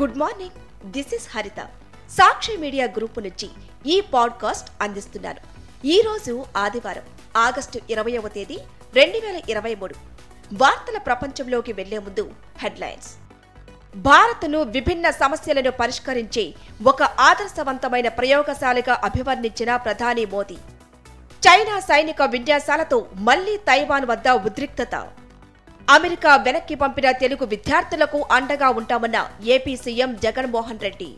Good morning this is Haritha Sakshi media group నుంచి ఈ podcast అందిస్తున్నాను. ఈ రోజు ఆదివారం ఆగస్టు ఇరవయవ తేదీ రెండు వేల ఇరవై మూడు. వార్తల ప్రపంచంలోకి వెళ్ళే ముందు హెడ్లైన్స్. భారత్ను విభిన్న సమస్యలను పరిష్కరించే ఒక ఆదర్శవంతమైన ప్రయోగశాలగా అభివర్ణించిన ప్రధాని మోదీ. చైనా సైనిక విన్యాసాలతో మళ్ళీ తైవాన్ వద్ద ఉద్రిక్తత. అమెరికా వెనక్కి పంపిన తెలుగు విద్యార్థులకు అండగా ఉంటామన్న ఏపీ సీఎం జగన్మోహన్ రెడ్డి.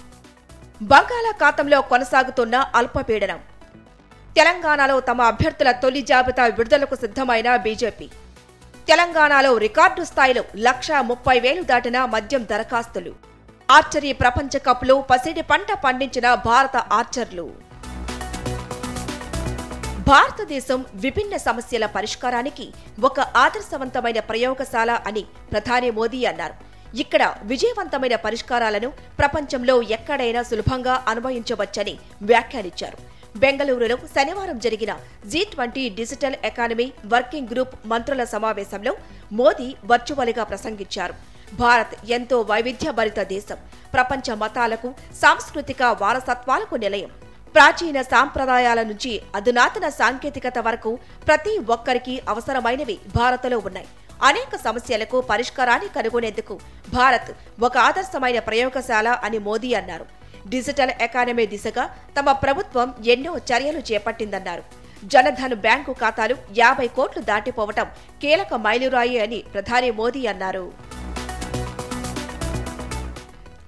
బంగాళాఖాతంలో కొనసాగుతున్న అల్పపీడనం. తెలంగాణలో తమ అభ్యర్థుల తొలి జాబితా విడుదలకు సిద్ధమైన బీజేపీ. తెలంగాణలో రికార్డు స్థాయిలో లక్ష ముప్పై వేలు దాటిన మద్యం దరఖాస్తులు. ఆర్చరీ ప్రపంచ కప్లో పసిడి పంట పండించిన భారత ఆర్చర్లు. భారతదేశం విభిన్న సమస్యల పరిష్కారానికి ఒక ఆదర్శవంతమైన ప్రయోగశాల అని ప్రధాని మోదీ అన్నారు. ఇక్కడ విజయవంతమైన పరిష్కారాలను ప్రపంచంలో ఎక్కడైనా సులభంగా అనుభవించవచ్చని వ్యాఖ్యానించారు. బెంగళూరులో శనివారం జరిగిన G twenty digital economy working group మంత్రుల సమావేశంలో మోదీ వర్చువల్గా ప్రసంగించారు. భారత్ ఎంతో వైవిధ్యభరిత దేశం. ప్రపంచ మతాలకు సాంస్కృతిక వారసత్వాలకు నిలయం. ప్రాచీన సాంప్రదాయాల నుంచి అధునాతన సాంకేతికత వరకు ప్రతి ఒక్కరికి అవసరమైనవి భారత్లో ఉన్నాయి. అనేక సమస్యలకు పరిష్కారాన్ని కనుగొనేందుకు భారత్ ఒక ఆదర్శమైన ప్రయోగశాల అని మోదీ అన్నారు. డిజిటల్ ఎకానమీ దిశగా తమ ప్రభుత్వం ఎన్నో చర్యలు చేపట్టిందన్నారు. జనధన్ బ్యాంకు ఖాతాలు యాభై కోట్లు దాటిపోవటం కీలక మైలురాయి అని ప్రధాని మోదీ అన్నారు.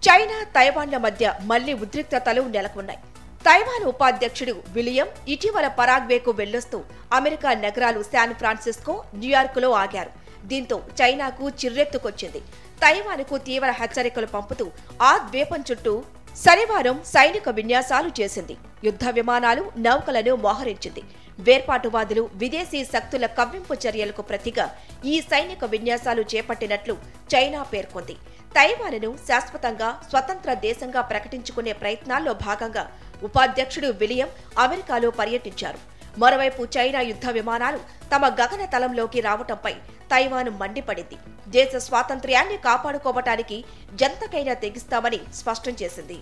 చైనా తైవాన్ల మధ్య మళ్ళీ ఉద్రిక్తతలు నెలకొన్నాయి. తైవాన్ ఉపాధ్యక్షుడు విలియం ఇటీవల పరాగ్వేకు వెళ్ళొస్తూ అమెరికా నగరాలు శాన్ ఫ్రాన్సిస్కో న్యూయార్క్లో ఆగారు. దీంతో చైనాకు చిర్రెత్తుకొచ్చింది. తైవాన్కు తీవ్ర హెచ్చరికలు పంపుతూ ఆ ద్వీపం చుట్టూ శనివారం సైనిక విన్యాసాలు చేసింది. యుద్ధ విమానాలు నౌకలను మోహరించింది. వేర్పాటువాదులు విదేశీ శక్తుల కవ్వింపు చర్యలకు ప్రతిగా ఈ సైనిక విన్యాసాలు చేపట్టినట్లు చైనా పేర్కొంది. తైవాన్ను శాశ్వతంగా స్వతంత్ర దేశంగా ప్రకటించుకునే ప్రయత్నాల్లో భాగంగా ఉపాధ్యక్షుడు విలియం అమెరికాలో పర్యటించారు. మరోవైపు చైనా యుద్ధ విమానాలు తమ గగన తలంలోకి రావటంపై తైవాన్ మండిపడింది. దేశ స్వాతంత్ర్యాన్ని కాపాడుకోవటానికి జంతకైనా తెగిస్తామని స్పష్టం చేసింది.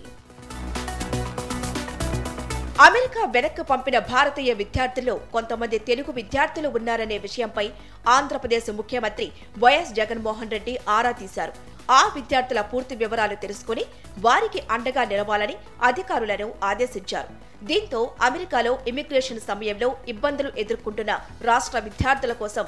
అమెరికా వెనక్కు పంపిన భారతీయ విద్యార్థుల్లో కొంతమంది తెలుగు విద్యార్థులు ఉన్నారనే విషయంపై ఆంధ్రప్రదేశ్ ముఖ్యమంత్రి వైఎస్ జగన్మోహన్ రెడ్డి ఆరా తీశారు. ఆ విద్యార్థుల పూర్తి వివరాలు తెలుసుకుని వారికి అండగా నిలవాలని అధికారులను ఆదేశించారు. దీంతో అమెరికాలో ఇమిగ్రేషన్ సమయంలో ఇబ్బందులు ఎదుర్కొంటున్న రాష్ట్ర విద్యార్థుల కోసం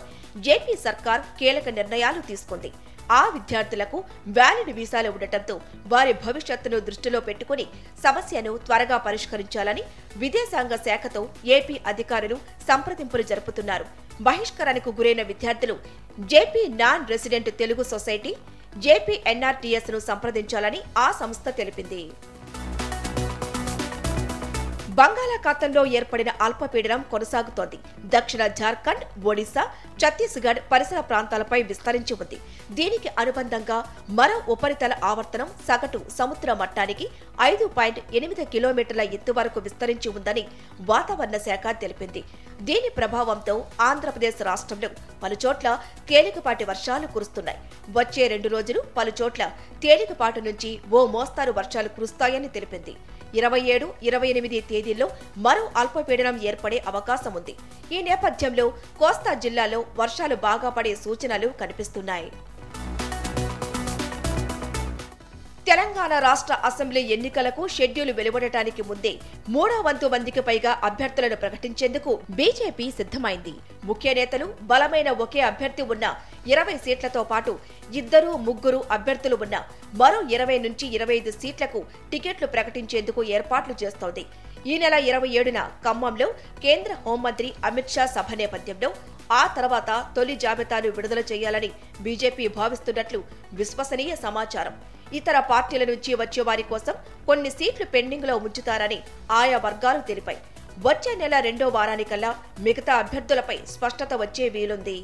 ఏపీ సర్కార్ కీలక నిర్ణయాలు తీసుకుంది. ఆ విద్యార్థులకు వ్యాలిడ్ వీసాలు ఉండటంతో వారి భవిష్యత్తును దృష్టిలో పెట్టుకుని సమస్యను త్వరగా పరిష్కరించాలని విదేశాంగ శాఖతో ఏపీ అధికారులు సంప్రదింపులు జరుపుతున్నారు. బహిష్కరణకు గురైన విద్యార్థులు JP non resident Telugu society JP ఎన్ఆర్టీఎస్ను సంప్రదించాలని ఆ సంస్థ తెలిపింది. బంగాళాఖాతంలో ఏర్పడిన అల్పపీడనం కొనసాగుతోంది. దక్షిణ జార్ఖండ్ ఒడిశా ఛత్తీస్గఢ్ పరిసర ప్రాంతాలపై విస్తరించి ఉంది. దీనికి అనుబంధంగా మరో ఉపరితల ఆవర్తనం సగటు సముద్ర మట్టానికి ఐదు పాయింట్ ఎనిమిది కిలోమీటర్ల ఎత్తు వరకు విస్తరించి ఉందని వాతావరణ శాఖ తెలిపింది. దీని ప్రభావంతో ఆంధ్రప్రదేశ్ రాష్ట్రంలో పలుచోట్ల తేలికపాటి వర్షాలు కురుస్తున్నాయి. వచ్చే రెండు రోజులు పలుచోట్ల తేలికపాటి నుంచి ఓ మోస్తారు వర్షాలు కురుస్తాయని తెలిపింది. ఇరవై ఏడు ఇరవై ఎనిమిది తేదీల్లో మరో అల్పపీడనం ఏర్పడే అవకాశం ఉంది ఈ నేపథ్యంలో కోస్తా జిల్లాలో వర్షాలు బాగా పడే సూచనలు కనిపిస్తున్నాయి. తెలంగాణ రాష్ట్ర అసెంబ్లీ ఎన్నికలకు షెడ్యూల్ వెలువడటానికి ముందే మూడో వంతు మందికి పైగా అభ్యర్థులను ప్రకటించేందుకు బీజేపీ సిద్ధమైంది. ముఖ్య నేతలు బలమైన ఒకే అభ్యర్థి ఉన్న ఇరవై సీట్లతో పాటు ఇద్దరు ముగ్గురు అభ్యర్థులు ఉన్న మరో ఇరవై నుంచి ఇరవై ఐదు సీట్లకు టికెట్లు ప్రకటించేందుకు ఏర్పాట్లు చేస్తోంది. ఈ నెల ఇరవై ఏడున ఖమ్మంలో కేంద్ర హోంమంత్రి అమిత్ షా సభ నేపథ్యంలో ఆ తర్వాత తొలి జాబితాను విడుదల చేయాలని బీజేపీ భావిస్తున్నట్లు విశ్వసనీయ సమాచారం. ఇతర పార్టీల నుంచి వచ్చే వారి కోసం కొన్ని సీట్లు పెండింగ్లో ఉంచుతారని ఆయా వర్గాలు తెలిపాయి. వచ్చే నెల రెండో వారానికల్లా మిగతా అభ్యర్థులపై స్పష్టత వచ్చే వీలుంది.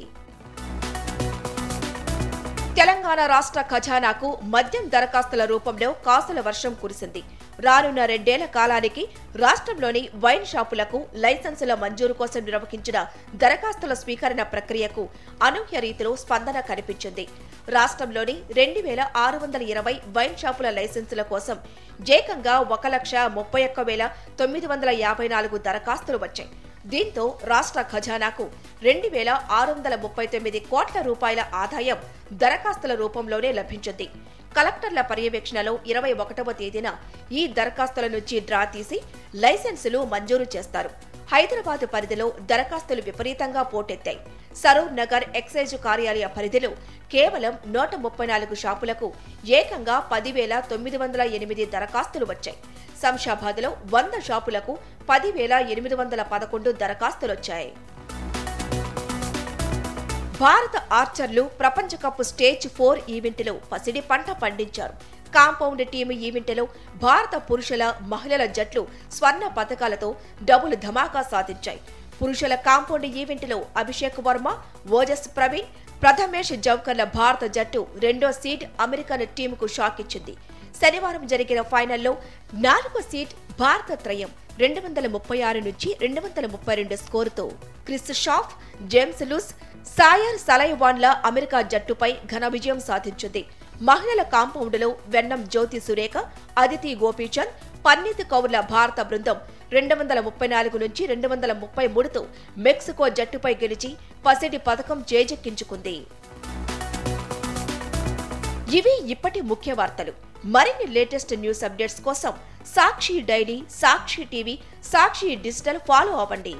తెలంగాణ రాష్ట్ర ఖజానాకు మద్యం దరఖాస్తుల రూపంలో కాసుల వర్షం కురిసింది. రానున్న రెండేళ్ళ కాలానికి రాష్ట్రంలోని వైన్ షాపులకు లైసెన్సుల మంజూరు కోసం నిర్వహించిన దరఖాస్తుల స్వీకరణ ప్రక్రియకు అనూహ్య రీతిలో స్పందన కనిపించింది. రాష్ట్రంలోని రెండు వేల ఆరు వందల ఇరవై వైన్ షాపుల లైసెన్సుల కోసం ఏకంగా ఒక లక్ష ముప్పై ఒక్క వేల తొమ్మిది వందల యాభై నాలుగు దరఖాస్తులు వచ్చాయి. దీంతో రాష్ట్ర ఖజానాకు రెండు వేల ఆరు వందల ముప్పై తొమ్మిది కోట్ల రూపాయల ఆదాయం దరఖాస్తుల రూపంలోనే లభించింది. కలెక్టర్ల పర్యవేక్షణలో ఇరవై ఒకటవ తేదీన ఈ దరఖాస్తుల నుంచి డ్రా తీసి లైసెన్సులు మంజూరు చేస్తారు. హైదరాబాద్ పరిధిలో దరఖాస్తులు విపరీతంగా పోటెత్తాయి. సరూర్ నగర్ ఎక్సైజ్ కార్యాలయ పరిధిలో కేవలం నూట ముప్పై నాలుగు షాపులకు ఏకంగా పదివేల తొమ్మిది వందల ఎనిమిది దరఖాస్తులు వచ్చాయి. శంషాబాద్లో వంద షాపులకు పదివేల ఎనిమిది వందల పదకొండు దరఖాస్తులొచ్చాయి. భారత ఆర్చర్లు ప్రపంచ కప్ స్టేజ్ ఫోర్ ఈవెంట్లో పసిడి పంట పండించారు. కాంపౌండ్ టీమ్ ఈవెంట్లో భారత పురుషుల మహిళల జట్లు స్వర్ణ పథకాలతో డబుల్ ధమాకా సాధించాయి. పురుషుల కాంపౌండ్ ఈవెంట్లో అభిషేక్ వర్మ ఓజస్ ప్రవీణ్ ప్రథమేష్ జవకర్ల భారత జట్టు రెండో సీట్ అమెరికన్ టీంకు షాక్ ఇచ్చింది. శనివారం జరిగిన ఫైనల్లో నాలుగో సీట్ భారత త్రయం. రెండు వందల ముప్పై ఆరు నుంచి రెండు వందల ముప్పై రెండు స్కోరుతో క్రిస్ షాఫ్ జేమ్స్ లూస్ సాయర్ సలైవాన్ల అమెరికా జట్టుపై ఘన విజయం సాధించింది. మహిళల కాంపౌండ్లో వెన్నం జ్యోతి సురేఖ అదితి గోపీచంద్ పన్నీత్ కౌర్ల భారత బృందం రెండు వందల ముప్పై నాలుగు నుంచి రెండు వందల ముప్పై మూడుతో మెక్సికో జట్టుపై గెలిచి పసిడి పథకం చేజెక్కించుకుంది. ఇవి ఇప్పటి ముఖ్య వార్తలు. మరిన్ని లేటెస్ట్ న్యూస్ అప్డేట్స్ కోసం Sakshi daily Sakshi TV Sakshi digital follow అవ్వండి.